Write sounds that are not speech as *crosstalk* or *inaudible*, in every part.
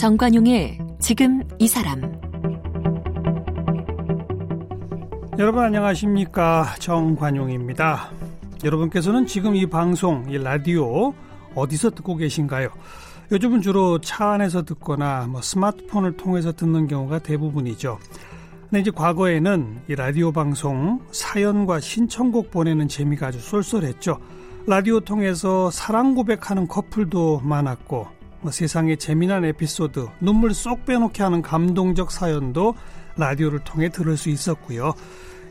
정관용의 지금 이 사람 여러분 안녕하십니까 정관용입니다. 여러분께서는 지금 이 방송 이 라디오 어디서 듣고 계신가요? 요즘은 주로 차 안에서 듣거나 뭐 스마트폰을 통해서 듣는 경우가 대부분이죠. 근데 이제 과거에는 이 라디오 방송 사연과 신청곡 보내는 재미가 아주 쏠쏠했죠. 라디오 통해서 사랑 고백하는 커플도 많았고 뭐 세상의 재미난 에피소드, 눈물 쏙 빼놓게 하는 감동적 사연도 라디오를 통해 들을 수 있었고요.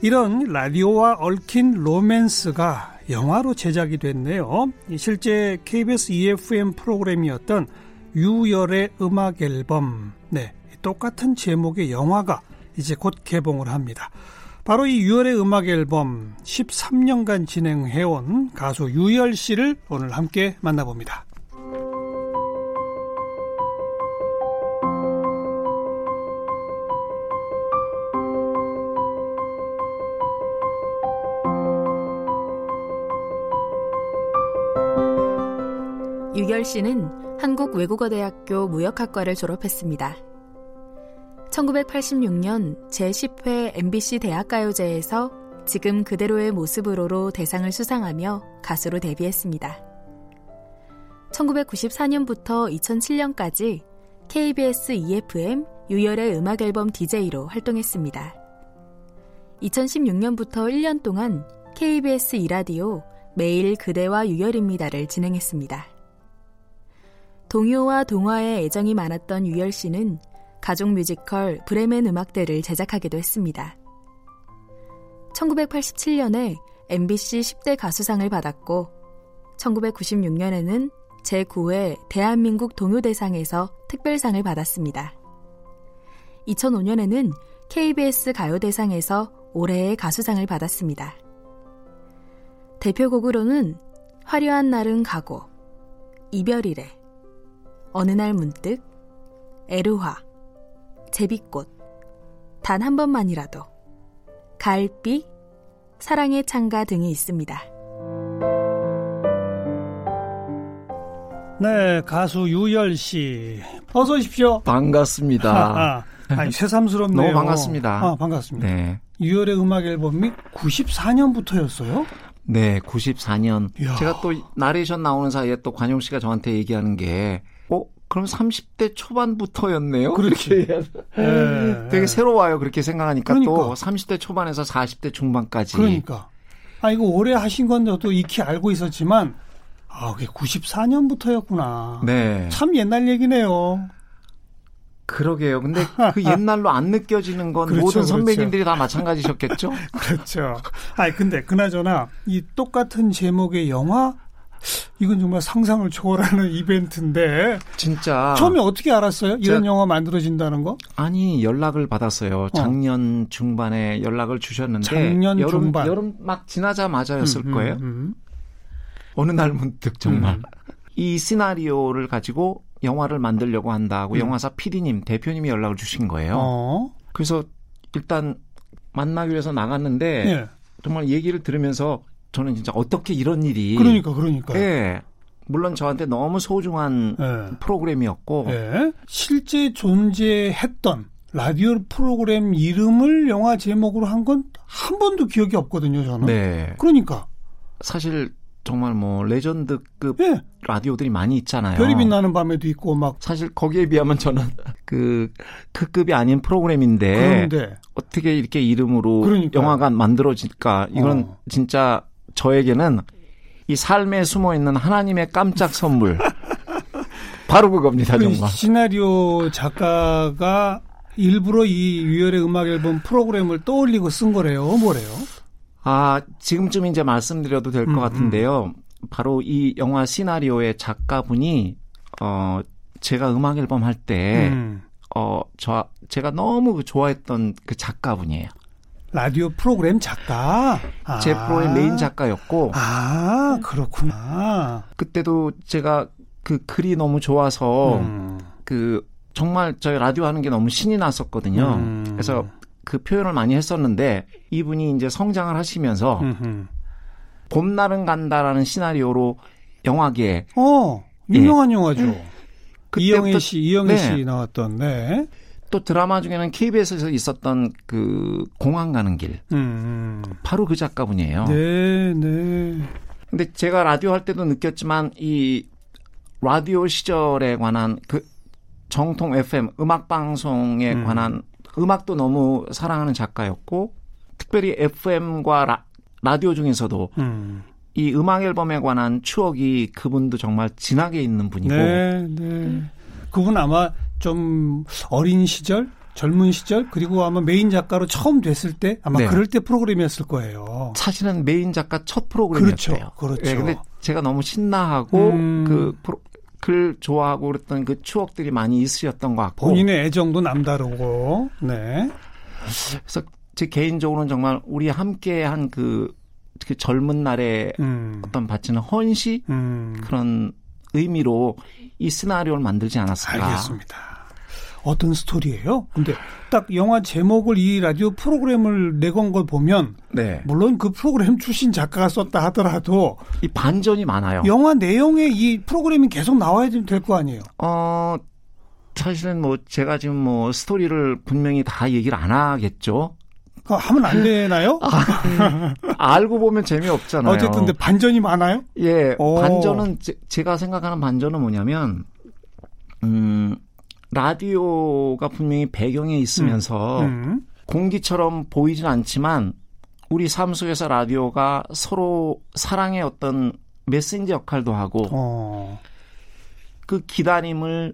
이런 라디오와 얽힌 로맨스가 영화로 제작이 됐네요. 실제 KBS EFM 프로그램이었던 유열의 음악 앨범. 네. 똑같은 제목의 영화가 이제 곧 개봉을 합니다. 바로 이 유열의 음악 앨범 13년간 진행해온 가수 유열 씨를 오늘 함께 만나봅니다. 유열 씨는 한국외국어대학교 무역학과를 졸업했습니다. 1986년 제10회 MBC 대학가요제에서 지금 그대로의 모습으로로 대상을 수상하며 가수로 데뷔했습니다. 1994년부터 2007년까지 KBS EFM 유열의 음악 앨범 DJ로 활동했습니다. 2016년부터 1년 동안 KBS 이라디오 매일 그대와 유열입니다를 진행했습니다. 동요와 동화에 애정이 많았던 유열 씨는 가족 뮤지컬 브레멘 음악대를 제작하기도 했습니다. 1987년에 MBC 10대 가수상을 받았고 1996년에는 제9회 대한민국 동요대상에서 특별상을 받았습니다. 2005년에는 KBS 가요대상에서 올해의 가수상을 받았습니다. 대표곡으로는 화려한 날은 가고, 이별이래, 어느 날 문득, 에르화, 제비꽃, 단 한 번만이라도, 가을비, 사랑의 창가 등이 있습니다. 네, 가수 유열 씨. 어서 오십시오. 반갑습니다. 아, 아, 니 새삼스럽네요. 너무 반갑습니다. 아, 반갑습니다. 네. 유열의 음악 앨범이 94년부터였어요? 네, 94년. 이야. 제가 또 나레이션 나오는 사이에 또 관용 씨가 저한테 얘기하는 게, 어, 그럼 30대 초반부터였네요? 그렇게 네. 되게 새로워요. 그렇게 생각하니까 또 그러니까. 30대 초반에서 40대 중반까지. 그러니까. 아, 이거 오래 하신 건 저도 익히 알고 있었지만, 아, 그게 94년부터였구나. 네. 참 옛날 얘기네요. 그러게요. 근데 *laughs* 그 옛날로 안 느껴지는 건 그렇죠, 모든 그렇죠. 선배님들이 다 마찬가지셨겠죠? *laughs* 그렇죠. 아니, 근데, 그나저나, 이 똑같은 제목의 영화, 이건 정말 상상을 초월하는 *laughs* 이벤트인데, 진짜. 처음에 어떻게 알았어요? 이런 영화 만들어진다는 거? 아니 연락을 받았어요. 작년 중반에 연락을 주셨는데 작년 여름 중반. 여름 막 지나자마자였을 음, 거예요. 음, 음. 어느 날 문득 정말 음. 이 시나리오를 가지고 영화를 만들려고 한다고 음. 영화사 PD님 대표님이 연락을 주신 거예요. 어, 그래서 일단 만나기 위해서 나갔는데 예. 정말 얘기를 들으면서 저는 진짜 어떻게 이런 일이 그러니까, 그러니까. 예. 물론 저한테 너무 소중한 예. 프로그램이었고 예. 실제 존재했던 라디오 프로그램 이름을 영화 제목으로 한 건 한 번도 기억이 없거든요, 저는. 네. 그러니까. 사실 정말 뭐 레전드급 예. 라디오들이 많이 있잖아요. 별이 빛나는 밤에도 있고, 막. 사실 거기에 비하면 저는 그, 그 급이 아닌 프로그램인데 그런데. 어떻게 이렇게 이름으로 그러니까요. 영화가 만들어질까 이건 어. 진짜 저에게는 이 삶에 숨어 있는 하나님의 깜짝 선물 바로 그겁니다 그 정말 시나리오 작가가 일부러 이 유열의 음악 앨범 프로그램을 떠올리고 쓴 거래요? 뭐래요? 아 지금쯤 이제 말씀드려도 될것 음, 같은데요 바로 이 영화 시나리오의 작가분이 어 제가 음악 앨범 할때 음. 어, 저, 제가 너무 좋아했던 그 작가분이에요. 라디오 프로그램 작가. 아. 제 프로의 메인 작가였고, 아, 그렇구나. 그때도 제가 그 글이 너무 좋아서, 음. 그, 정말 저희 라디오 하는 게 너무 신이 났었거든요. 음. 그래서 그 표현을 많이 했었는데, 이분이 이제 성장을 하시면서, 음흠. 봄날은 간다라는 시나리오로 영화계에 어, 예. 유명한 영화죠. 이영애 씨, 이영애 네. 씨 나왔던, 네. 또 드라마 중에는 KBS에서 있었던 그 공항 가는 길 음, 바로 그 작가분이에요. 네, 네. 근데 제가 라디오 할 때도 느꼈지만 이 라디오 시절에 관한 그 정통 FM 음악 방송에 음. 관한 음악도 너무 사랑하는 작가였고 특별히 FM과 라, 라디오 중에서도 음. 이 음악 앨범에 관한 추억이 그분도 정말 진하게 있는 분이고 네, 네. 그분 아마 좀 어린 시절, 젊은 시절, 그리고 아마 메인 작가로 처음 됐을 때 아마 네. 그럴 때 프로그램이었을 거예요. 사실은 메인 작가 첫 프로그램이었대요. 그렇죠, 그렇죠. 예, 근데 제가 너무 신나하고 음. 그 프로, 글 좋아하고 그랬던 그 추억들이 많이 있으셨던 것 같고 본인의 애정도 남다르고, 네. 그래서 제 개인적으로는 정말 우리 함께 한 그, 그 젊은 날의 음, 어떤 바치는 헌시 음. 그런 의미로 이 시나리오를 만들지 않았을까. 알겠습니다. 어떤 스토리예요? 근데 딱 영화 제목을 이 라디오 프로그램을 내건 걸 보면 네. 물론 그 프로그램 출신 작가가 썼다 하더라도 이 반전이 많아요. 영화 내용에 이 프로그램이 계속 나와야 될 거 아니에요. 어, 사실은 뭐 제가 지금 뭐 스토리를 분명히 다 얘기를 안 하겠죠. 하면 안 되나요? *laughs* 알고 보면 재미없잖아요. 어쨌든 근데 반전이 많아요? 예, 오. 반전은 제, 가 생각하는 반전은 뭐냐면 음 라디오가 분명히 배경에 있으면서 음. 공기처럼 보이진 않지만 우리 삶 속에서 라디오가 서로 사랑의 어떤 메신저 역할도 하고 어. 그 기다림을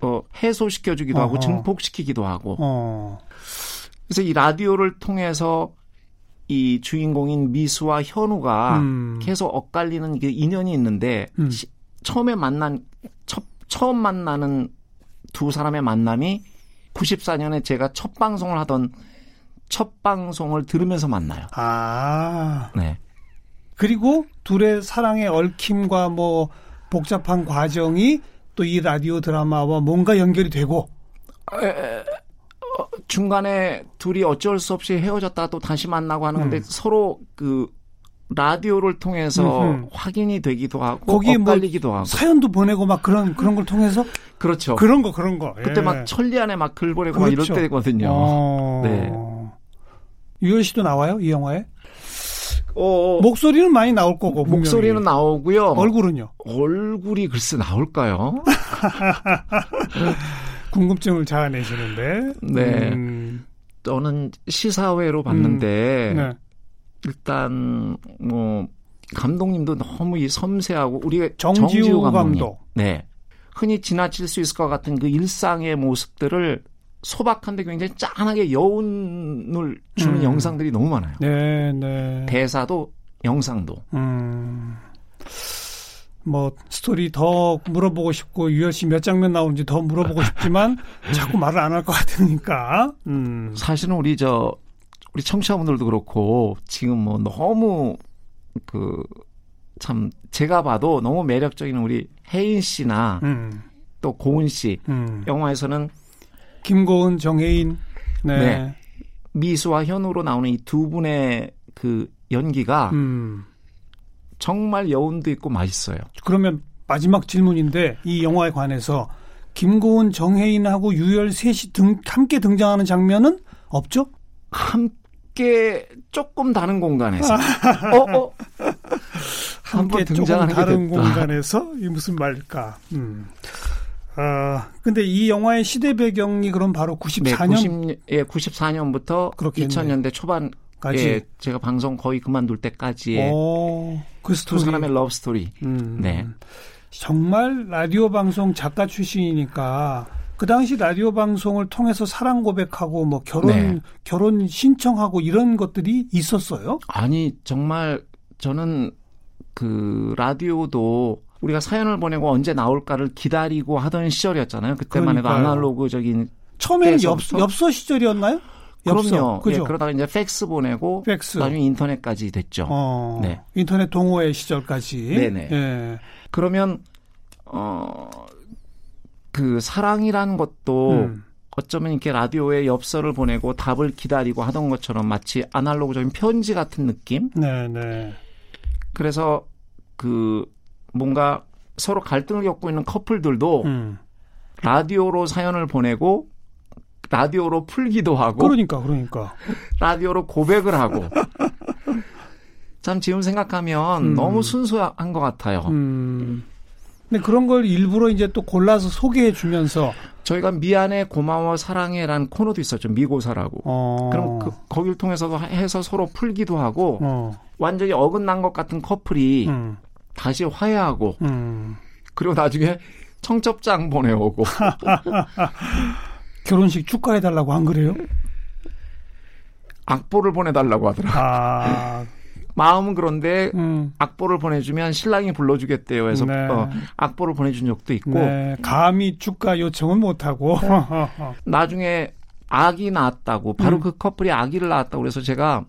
어, 해소시켜 주기도 하고. 증폭시키기도 하고 어. 그래서 이 라디오를 통해서 이 주인공인 미수와 현우가 음. 계속 엇갈리는 그 인연이 있는데 음. 시- 처음에 만난 첫, 처음 만나는 두 사람의 만남이 94년에 제가 첫 방송을 하던 첫 방송을 들으면서 만나요. 아. 네. 그리고 둘의 사랑의 얽힘과 뭐 복잡한 과정이 또 이 라디오 드라마와 뭔가 연결이 되고 중간에 둘이 어쩔 수 없이 헤어졌다 또 다시 만나고 하는 건데 음. 서로 그 라디오를 통해서 음흠. 확인이 되기도 하고 거기에 뭐 엇갈리기도 하고 사연도 보내고 막 그런 그런 걸 통해서 그렇죠. 그런 거 그런 거. 그때 예. 막 천리안에 막 글 보내고 막 그렇죠. 이럴 때거든요. 어. 네. 유열 씨도 나와요 이 영화에? 어, 목소리는 많이 나올 거고 분명히. 목소리는 나오고요. 얼굴은요? 얼굴이 글쎄 나올까요? *laughs* 궁금증을 자아내시는데. 네. 음, 저는 시사회로 봤는데 네. 일단 뭐 감독님도 너무 이 섬세하고 우리가 정지우 감독님. 감독. 네. 흔히 지나칠 수 있을 것 같은 그 일상의 모습들을 소박한데 굉장히 짠하게 여운을 주는 음. 영상들이 너무 많아요. 네, 네. 대사도 영상도. 음. 뭐 스토리 더 물어보고 싶고 유열 씨 몇 장면 나오는지 더 물어보고 싶지만 *laughs* 자꾸 말을 안 할 것 같으니까. 음. 사실은 우리 저 우리 청취자분들도 그렇고 지금 뭐 너무 그 참 제가 봐도 너무 매력적인 우리 혜인 씨나 음. 또 고은 씨 음. 영화에서는 김고은, 정혜인. 네. 네. 미수와 현우로 나오는 이 두 분의 그 연기가 음. 정말 여운도 있고 맛있어요. 그러면 마지막 질문인데 이 영화에 관해서 김고은, 정해인하고 유열 셋이 등, 함께 등장하는 장면은 없죠? 함 께 조금 다른 공간에서 *laughs* 어, 어. 함께 조금 다른 됐다. 공간에서 이 무슨 말일까? 음. 아, 근데 이 영화의 시대 배경이 그럼 바로 네, 94년 90, 예, 94년부터 그렇겠네. 2000년대 초반 까지. 예, 제가 방송 거의 그만둘 때까지의 오, 그두 스토리. 사람의 러브 스토리. 음. 네. 정말 라디오 방송 작가 출신이니까 그 당시 라디오 방송을 통해서 사랑 고백하고 뭐 결혼 네. 결혼 신청하고 이런 것들이 있었어요. 아니 정말 저는 그 라디오도 우리가 사연을 보내고 언제 나올까를 기다리고 하던 시절이었잖아요. 그때만 해도 그러니까요. 아날로그적인 처음에는 엽? 엽서 시절이었나요? 엽서. 그럼요. 예, 그죠? 그러다가 이제 팩스 보내고 팩스. 나중에 인터넷까지 됐죠. 어, 네. 인터넷 동호회 시절까지. 네네. 예. 그러면 어 그 사랑이라는 것도 음. 어쩌면 이렇게 라디오에 엽서를 보내고 답을 기다리고 하던 것처럼 마치 아날로그적인 편지 같은 느낌? 네, 네. 그래서 그 뭔가 서로 갈등을 겪고 있는 커플들도 음. 라디오로 사연을 보내고 라디오로 풀기도 하고 그러니까 그러니까. *laughs* 라디오로 고백을 하고 참 지금 생각하면 음. 너무 순수한 것 같아요. 음. 근데 그런 걸 일부러 이제 또 골라서 소개해 주면서 저희가 미안해 고마워 사랑해라는 코너도 있었죠 미고사라고. 어. 그럼 그, 거기를 통해서도 해서 서로 풀기도 하고 어. 완전히 어긋난 것 같은 커플이 음. 다시 화해하고 음. 그리고 나중에 청첩장 보내오고 *laughs* 결혼식 축하해 달라고 안 그래요? 악보를 보내달라고 하더라. 아. 마음은 그런데 음. 악보를 보내주면 신랑이 불러주겠대요. 해서 네. 어, 악보를 보내준 적도 있고 네. 감히 축가 요청은 못 하고. *laughs* 나중에 아기 낳았다고 바로 음. 그 커플이 아기를 낳았다고 그래서 제가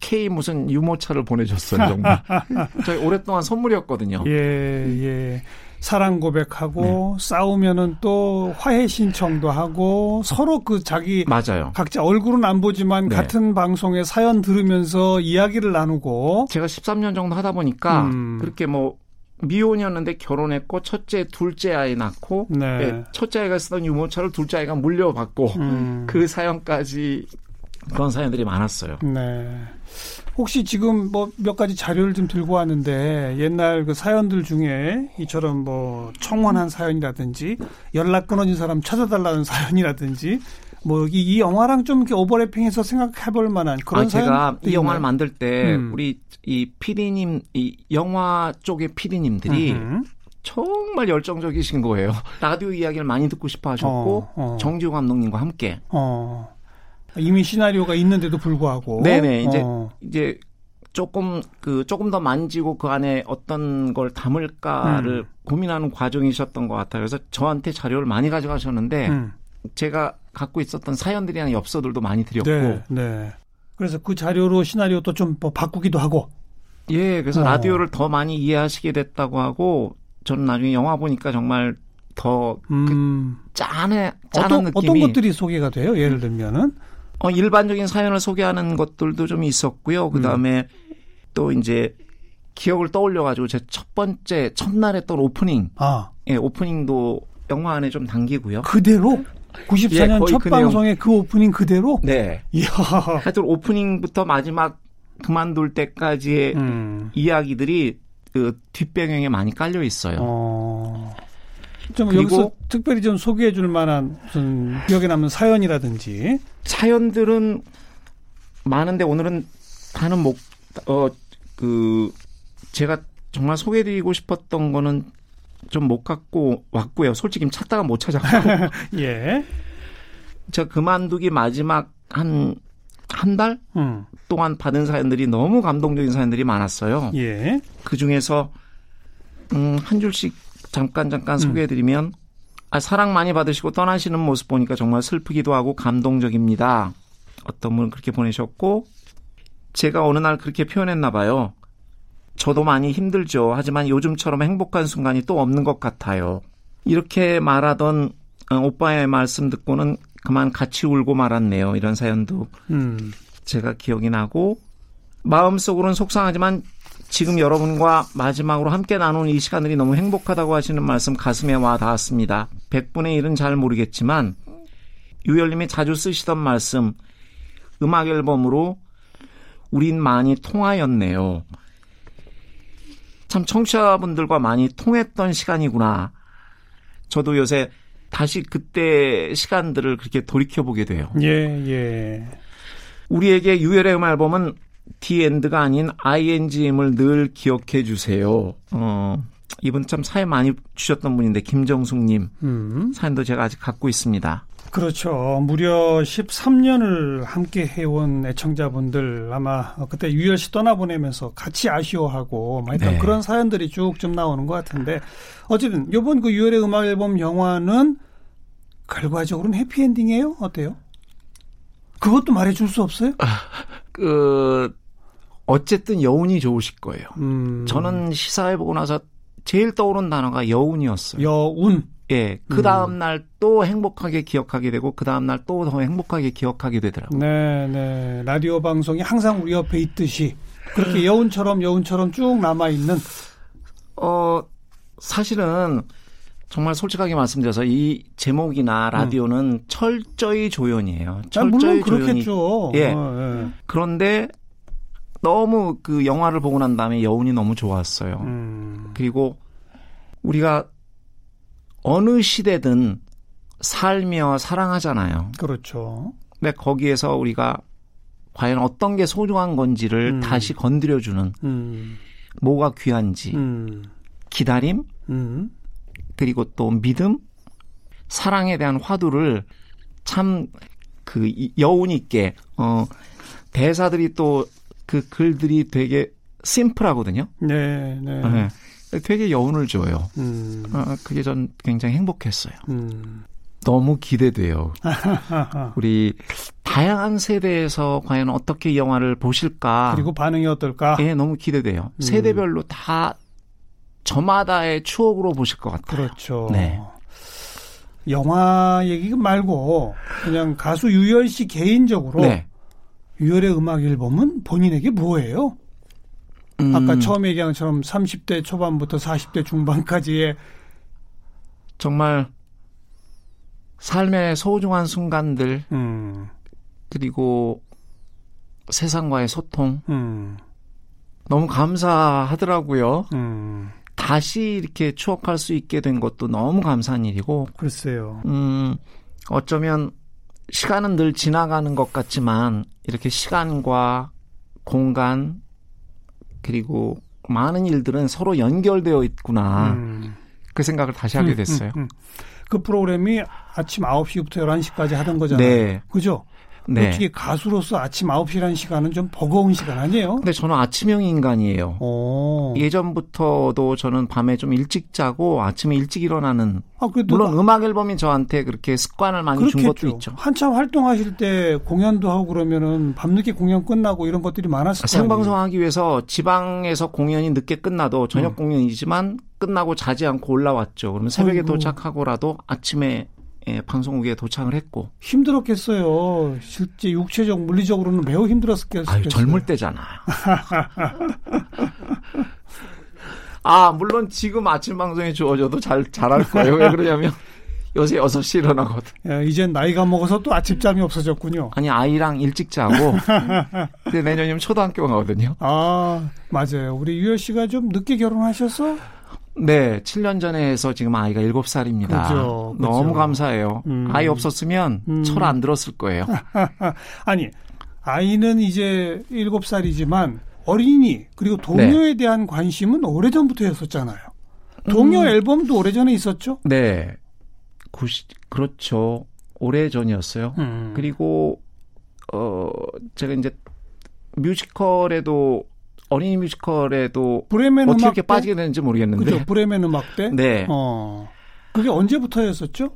K 무슨 유모차를 보내줬어요 정말 *laughs* 저희 오랫동안 선물이었거든요. 예, 예. 사랑 고백하고 싸우면은 또 화해 신청도 하고 서로 그 자기 맞아요. 각자 얼굴은 안 보지만 네. 같은 방송에 사연 들으면서 이야기를 나누고 제가 13년 정도 하다 보니까 음. 그렇게 뭐 미혼이었는데 결혼했고 첫째, 둘째 아이 낳고 네. 예, 첫째 아이가 쓰던 유모차를 둘째 아이가 물려받고 음. 그 사연까지 그런 사연들이 많았어요. 네. 혹시 지금 뭐 몇 가지 자료를 좀 들고 왔는데 옛날 그 사연들 중에 이처럼 뭐 청원한 사연이라든지 연락 끊어진 사람 찾아달라는 *laughs* 사연이라든지 뭐 여기 이 영화랑 좀 이렇게 오버래핑해서 생각해볼 만한 그런 아, 제가 이 영화를? 만들 때 음. 우리 이 PD님, 이 영화 쪽의 음흠. 정말 열정적이신 거예요. 라디오 이야기를 많이 듣고 싶어 하셨고 어, 어. 정지호 감독님과 함께 어. 이미 시나리오가 있는데도 불구하고 네네 이제 어. 이제 조금 그 조금 더 만지고 그 안에 어떤 걸 담을까를 음. 고민하는 과정이셨던 것 같아요. 그래서 저한테 자료를 많이 가져가셨는데 음. 제가 갖고 있었던 사연들이나 엽서들도 많이 드렸고 네, 네. 그래서 그 자료로 시나리오도 좀뭐 바꾸기도 하고 예 그래서 어. 라디오를 더 많이 이해하시게 됐다고 하고 저는 나중에 영화 보니까 정말 더 음. 짠해 짠한 어떤, 느낌이 어떤 것들이 소개가 돼요? 예를 들면은 어, 일반적인 사연을 소개하는 것들도 좀 있었고요. 그 다음에 또 이제 기억을 떠올려가지고 제 첫 번째 첫날 했던 오프닝, 아 예, 오프닝도 영화 안에 좀 담기고요. 그대로 94년 예, 첫 그. 방송의 그 오프닝 그대로 네. 이야 하여튼 오프닝부터 마지막 그만둘 때까지의 음. 이야기들이 그 뒷배경에 많이 깔려 있어요. 어. 좀 그리고- 여기서 특별히 좀 소개해 줄 만한 무슨 기억에 남는 사연이라든지 사연들은 많은데 오늘은 다는 목, 어, 그, 제가 정말 소개해 드리고 싶었던 거는 좀 못 갖고 왔고요. 솔직히 찾다가 못 찾았고. *laughs* 예. 제가 그만두기 마지막 한, 한달 음. 동안 받은 사연들이 너무 감동적인 사연들이 많았어요. 예. 그 중에서, 음, 한 줄씩 잠깐 잠깐 소개해드리면, 아, 사랑 많이 받으시고 떠나시는 모습 보니까 정말 슬프기도 하고 감동적입니다. 어떤 분은 그렇게 보내셨고, 제가 어느 날 그렇게 표현했나 봐요. 저도 많이 힘들죠. 하지만 요즘처럼 행복한 순간이 또 없는 것 같아요. 이렇게 말하던 어, 오빠의 말씀 듣고는 그만 같이 울고 말았네요. 이런 사연도 음. 제가 기억이 나고 마음속으로는 속상하지만 지금 여러분과 마지막으로 함께 나눈 이 시간들이 너무 행복하다고 하시는 말씀 가슴에 와 닿았습니다. 100분의 1은 잘 모르겠지만 유열님이 자주 쓰시던 말씀 음악 앨범으로 우린 많이 통하였네요. 참 청취자분들과 많이 통했던 시간이구나. 저도 요새 다시 그때 시간들을 그렇게 돌이켜 보게 돼요. 예, 예. 우리에게 유열의 음 앨범은 The End가 아닌 ING임을 늘 기억해 주세요. 어, 이분 참 사연 많이 주셨던 분인데 김정숙님 음. 사연도 제가 아직 갖고 있습니다. 그렇죠. 무려 13년을 함께 해온 애청자분들 아마 그때 유열 씨 떠나보내면서 같이 아쉬워하고 막 네. 그런 사연들이 쭉 좀 나오는 것 같은데 어쨌든 이번 그 유열의 음악 앨범 영화는 결과적으로는 해피엔딩이에요? 어때요? 그것도 말해줄 수 없어요? *laughs* 그 어쨌든 여운이 좋으실 거예요. 음, 저는 시사회 보고 나서 제일 떠오른 단어가 여운이었어요. 여운. 예, 그 다음 날 또 행복하게 기억하게 되고 그 다음 날 또 더 행복하게 기억하게 되더라고요. 네, 네. 라디오 방송이 항상 우리 옆에 있듯이 그렇게 여운처럼 여운처럼 쭉 남아 있는 어, 사실은 정말 솔직하게 말씀드려서 이 제목이나 라디오는 음. 철저히 조연이에요. 철저히 아, 물론 그렇겠죠. 예. 어, 예. 그런데 너무 그 영화를 보고 난 다음에 여운이 너무 좋았어요. 음. 그리고 우리가 어느 시대든 살며 사랑하잖아요. 그렇죠. 근데 거기에서 우리가 과연 어떤 게 소중한 건지를 음. 다시 건드려주는 음. 뭐가 귀한지 음. 기다림 음. 그리고 또 믿음 사랑에 대한 화두를 참 그 여운 있게 어 대사들이 또 그 글들이 되게 심플하거든요. 네, 네. 네. 되게 여운을 줘요. 음. 어, 그게 전 굉장히 행복했어요. 음. 너무 기대돼요. *laughs* 우리 다양한 세대에서 과연 어떻게 이 영화를 보실까? 그리고 반응이 어떨까? 예, 너무 기대돼요. 음. 세대별로 다 저마다의 추억으로 보실 것 같아요. 그렇죠. 네. 영화 얘기 말고 그냥 가수 유열 씨 개인적으로 네. 유열의 음악 앨범은 본인에게 뭐예요? 음. 아까 처음 얘기한 것처럼 30대 초반부터 40대 중반까지의 정말 삶의 소중한 순간들 음. 그리고 세상과의 소통 음. 너무 감사하더라고요. 음. 다시 이렇게 추억할 수 있게 된 것도 너무 감사한 일이고. 글쎄요. 음, 어쩌면 시간은 늘 지나가는 것 같지만 이렇게 시간과 공간 그리고 많은 일들은 서로 연결되어 있구나. 음. 그 생각을 다시 하게 음, 음, 됐어요. 음, 그 프로그램이 아침 9시부터 11시까지 하던 거잖아요. 네. 그죠? 네. 어떻게 가수로서 아침 9시라는 시간은 좀 버거운 시간 아니에요? 근데 저는 아침형 인간이에요. 오. 예전부터도 저는 밤에 좀 일찍 자고 아침에 일찍 일어나는 아, 물론 음악 앨범이 저한테 그렇게 습관을 많이 그렇겠죠. 준 것도 있죠. 한참 활동하실 때 공연도 하고 그러면은 밤늦게 공연 끝나고 이런 것들이 많았을 거예요. 생방송하기 위해서 지방에서 공연이 늦게 끝나도 저녁 음. 공연이지만 끝나고 자지 않고 올라왔죠. 그러면 새벽에 아이고. 도착하고라도 아침에 예, 방송국에 도착을 했고 힘들었겠어요. 실제 육체적 물리적으로는 매우 힘들었겠어요. 아유, 젊을 때잖아요. *laughs* 아 물론 지금 아침 방송에 주어져도 잘 잘할 거예요. 왜 그러냐면 요새 6시 일어나거든. 야, 이젠 나이가 먹어서 또 아침잠이 없어졌군요. 아니, 아이랑 일찍 자고. *laughs* 근데 내년이면 초등학교 가거든요. 아, 맞아요. 우리 유열 씨가 좀 늦게 결혼하셔서 네, 7년 전에 해서 지금 아이가 7살입니다. 그죠, 그죠. 너무 감사해요. 음. 아이 없었으면 음. 철안 들었을 거예요. *laughs* 아니, 아이는 이제 7살이지만 어린이 그리고 동요에 네. 대한 관심은 오래전부터였었잖아요. 동요 음. 앨범도 오래전에 있었죠? 네. 90, 그렇죠. 오래전이었어요. 음. 그리고 어 제가 이제 뮤지컬에도 어린이 뮤지컬에도 브레멘 어떻게 음악 때? 빠지게 되는지 모르겠는데. 그죠. 브레멘 음악 때. 네. 어. 그게 언제부터였었죠?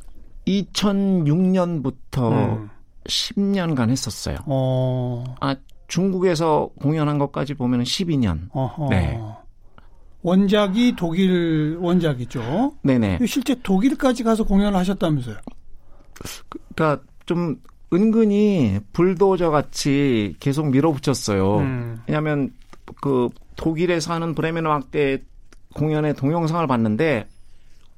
2006년부터 음. 10년간 했었어요. 어. 아 중국에서 공연한 것까지 보면 12년. 어허. 네. 원작이 독일 원작이죠. 네네. 실제 독일까지 가서 공연을 하셨다면서요? 그러니까 좀 은근히 불도저 같이 계속 밀어붙였어요. 음. 왜냐하면 그 독일에 사는 브레멘 음악대 공연의 동영상을 봤는데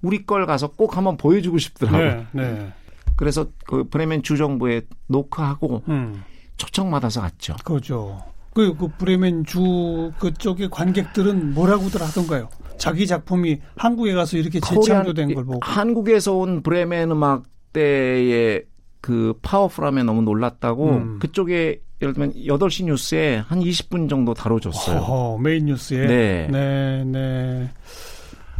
우리 걸 가서 꼭 한번 보여주고 싶더라고요. 네, 네. 그래서 그 브레멘 주정부에 노크하고 음. 초청 받아서 갔죠. 그죠. 그, 그 브레멘 주 그쪽의 관객들은 뭐라고들 하던가요? 자기 작품이 한국에 가서 이렇게 재창조된 걸 보고. 한국에서 온 브레멘 음악 대의 그 파워풀함에 너무 놀랐다고 음. 그쪽에 예를 들면 8시 뉴스에 한 20분 정도 다뤄줬어요. 어, 메인 뉴스에? 네. 네, 네.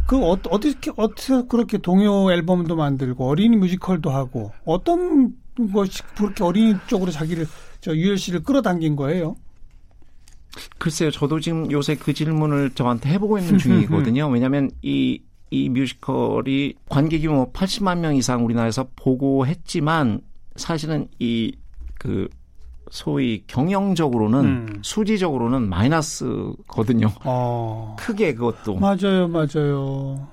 그 어, 어떻게 어떻게 그렇게 동요 앨범도 만들고 어린이 뮤지컬도 하고 어떤 것이 그렇게 어린이 쪽으로 자기를 저 유열 씨를 끌어당긴 거예요? 글쎄요, 저도 지금 요새 그 질문을 저한테 해보고 있는 *laughs* 중이거든요. 왜냐하면 이, 이 뮤지컬이 관객이 뭐 80만 명 이상 우리나라에서 보고 했지만 사실은 이그 소위 경영적으로는 음. 수지적으로는 마이너스거든요. 어. 크게 그것도. 맞아요, 맞아요.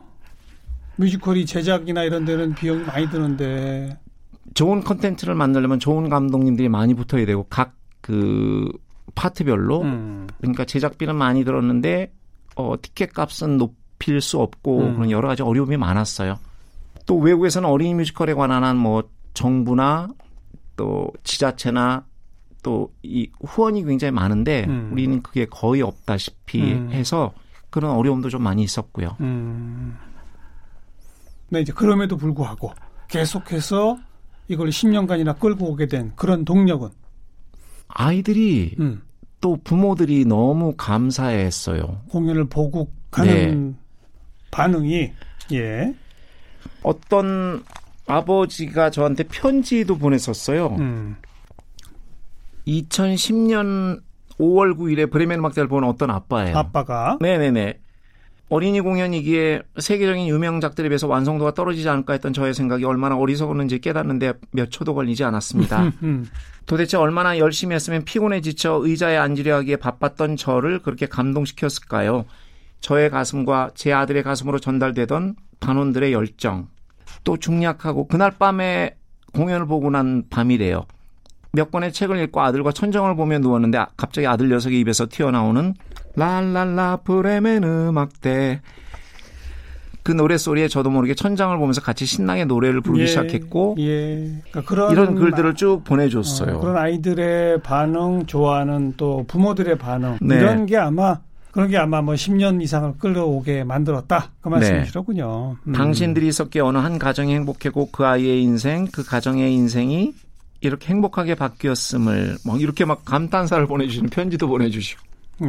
뮤지컬이 제작이나 이런 데는 비용이 많이 드는데. 좋은 컨텐츠를 만들려면 좋은 감독님들이 많이 붙어야 되고 각 그 파트별로 음. 그러니까 제작비는 많이 들었는데 어 티켓 값은 높 입힐 수 없고 음. 그런 여러 가지 어려움이 많았어요. 또 외국에서는 어린이 뮤지컬에 관한 뭐 정부나 또 지자체나 또 이 후원이 굉장히 많은데 음. 우리는 그게 거의 없다시피 음. 해서 그런 어려움도 좀 많이 있었고요. 음. 네, 이제 그럼에도 불구하고 계속해서 이걸 10년간이나 끌고 오게 된 그런 동력은 아이들이 음, 또 부모들이 너무 감사했어요. 공연을 보고 가는 반응이 예. 어떤 아버지가 저한테 편지도 보냈었어요. 음. 2010년 5월 9일에 브레멘 음악대를 본 어떤 아빠예요. 아빠가 네네네. 어린이 공연이기에 세계적인 유명작들에 비해서 완성도가 떨어지지 않을까 했던 저의 생각이 얼마나 어리석었는지 깨닫는데 몇 초도 걸리지 않았습니다. 음, *laughs* 음. 도대체 얼마나 열심히 했으면 피곤해 지쳐 의자에 앉으려 하기에 바빴던 저를 그렇게 감동시켰을까요? 저의 가슴과 제 아들의 가슴으로 전달되던 반원들의 열정. 또 중략하고 그날 밤에 공연을 보고 난 밤이래요. 몇 권의 책을 읽고 아들과 천정을 보며 누웠는데 아- 갑자기 아들 녀석의 입에서 튀어나오는 랄랄라 브레멘 음악대 그 노래 소리에 저도 모르게 천장을 보면서 같이 신나게 노래를 부르기 예, 시작했고 예. 그러니까 이런 글들을 쭉 보내줬어요. 어, 그런 아이들의 반응, 좋아하는 또 부모들의 반응 네. 이런 게 아마 그런 게 아마 뭐 10년 이상을 끌어오게 만들었다 그 말씀이시로군요. 음. 당신들이 있었기에 어느 한 가정이 행복했고 그 아이의 인생, 그 가정의 인생이 이렇게 행복하게 바뀌었음을 막 이렇게 막 감탄사를 보내주시는 편지도 보내주시고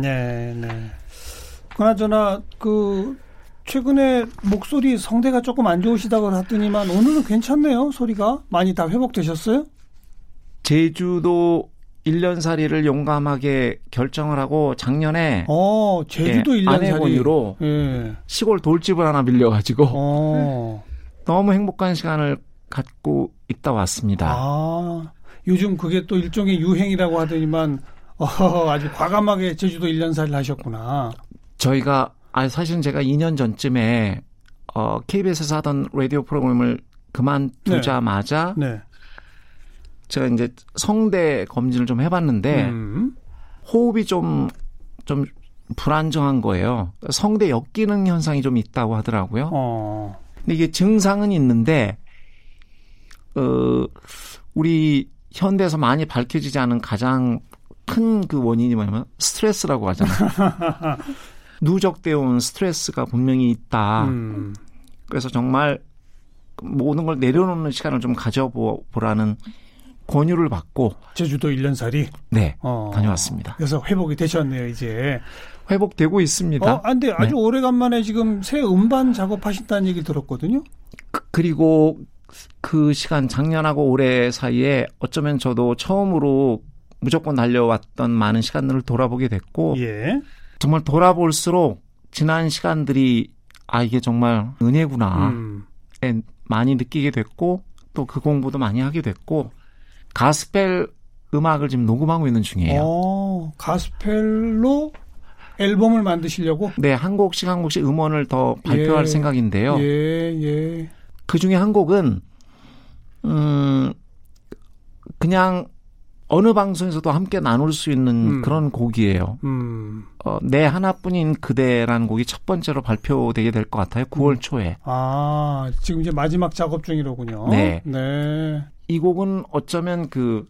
네, 네. 그나저나 그 최근에 목소리 성대가 조금 안 좋으시다고 하더니만 오늘은 괜찮네요 소리가 많이 다 회복되셨어요? 제주도 1년살이를 용감하게 결정을 하고 작년에 어 제주도 예, 1년 살이 아내분으로 예. 시골 돌집을 하나 빌려가지고 어. *laughs* 너무 행복한 시간을 갖고 있다 왔습니다. 아, 요즘 그게 또 일종의 유행이라고 하더니만 어, 아주 과감하게 제주도 1년 살이를 하셨구나. 저희가 아 사실은 제가 2년 전쯤에 어 KBS에서 하던 라디오 프로그램을 그만두자마자 네. 제가 이제 성대 검진을 좀 해봤는데 음. 호흡이 좀좀 불안정한 거예요. 성대 역기능 현상이 좀 있다고 하더라고요. 어. 근데 이게 증상은 있는데 어 우리 현대에서 많이 밝혀지지 않은 가장 큰 그 원인이 뭐냐면 스트레스라고 하잖아요. *laughs* 누적되어 온 스트레스가 분명히 있다. 음. 그래서 정말 모든 걸 내려놓는 시간을 좀 가져보라는 권유를 받고 제주도 1년 살이 네 어. 다녀왔습니다. 그래서 회복이 되셨네요, 이제. 회복되고 있습니다. 어, 안데 아주 오래간만에 지금 새 음반 작업하신다는 얘기 들었거든요. 그- 그리고 그 시간 작년하고 올해 사이에 어쩌면 저도 처음으로 무조건 달려왔던 많은 시간들을 돌아보게 됐고 예. 정말 돌아볼수록 지난 시간들이 아 이게 정말 은혜구나 음. 에 많이 느끼게 됐고 또 그 공부도 많이 하게 됐고 가스펠 음악을 지금 녹음하고 있는 중이에요. 어, 가스펠로 앨범을 만드시려고? 네, 한 곡씩 한 곡씩 음원을 더 발표할 예. 생각인데요. 예, 예. 그 중에 한 곡은 음 그냥 어느 방송에서도 함께 나눌 수 있는 음. 그런 곡이에요. 음. 어, 내 하나뿐인 그대라는 곡이 첫 번째로 발표되게 될 것 같아요. 9월 초에. 아, 지금 이제 마지막 작업 중이로군요. 네. 네. 이 곡은 어쩌면 그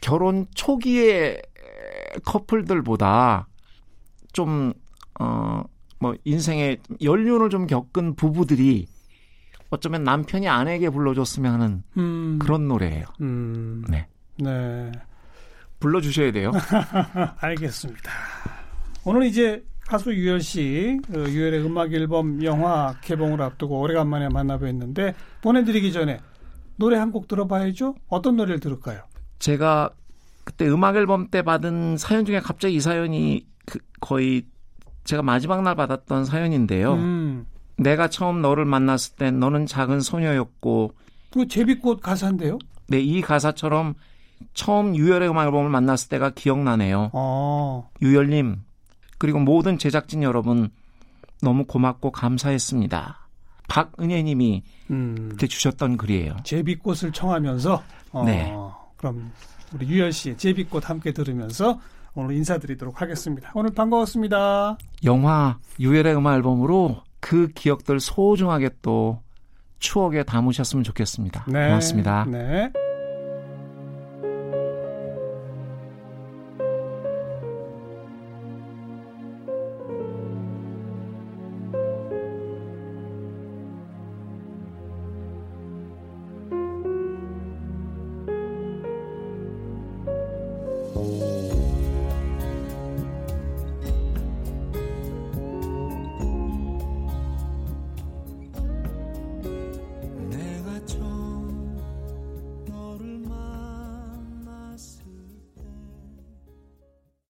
결혼 초기의 커플들보다 좀, 어, 뭐, 인생의 연륜을 좀 겪은 부부들이 어쩌면 남편이 아내에게 불러줬으면 하는 음. 그런 노래예요. 음. 네. 네. 불러주셔야 돼요. *laughs* 알겠습니다. 오늘 이제 가수 유열 씨, 어, 유열의 음악 앨범 영화 개봉을 앞두고 오래간만에 만나뵀는데 보내드리기 전에 노래 한 곡 들어봐야죠. 어떤 노래를 들을까요? 제가 그때 음악 앨범 때 받은 사연 중에 갑자기 이 사연이 그 거의 제가 마지막 날 받았던 사연인데요. 음, 내가 처음 너를 만났을 땐 너는 작은 소녀였고 그 제비꽃 가사인데요. 네, 이 가사처럼 처음 유열의 음악 앨범을 만났을 때가 기억나네요. 어, 유열님 그리고 모든 제작진 여러분 너무 고맙고 감사했습니다. 박은혜님이 음, 그때 주셨던 글이에요. 제비꽃을 청하면서 어, 네. 그럼 우리 유열 씨의 제비꽃 함께 들으면서 오늘 인사드리도록 하겠습니다. 오늘 반가웠습니다. 영화 유열의 음악 앨범으로 그 기억들 소중하게 또 추억에 담으셨으면 좋겠습니다. 네. 고맙습니다. 네.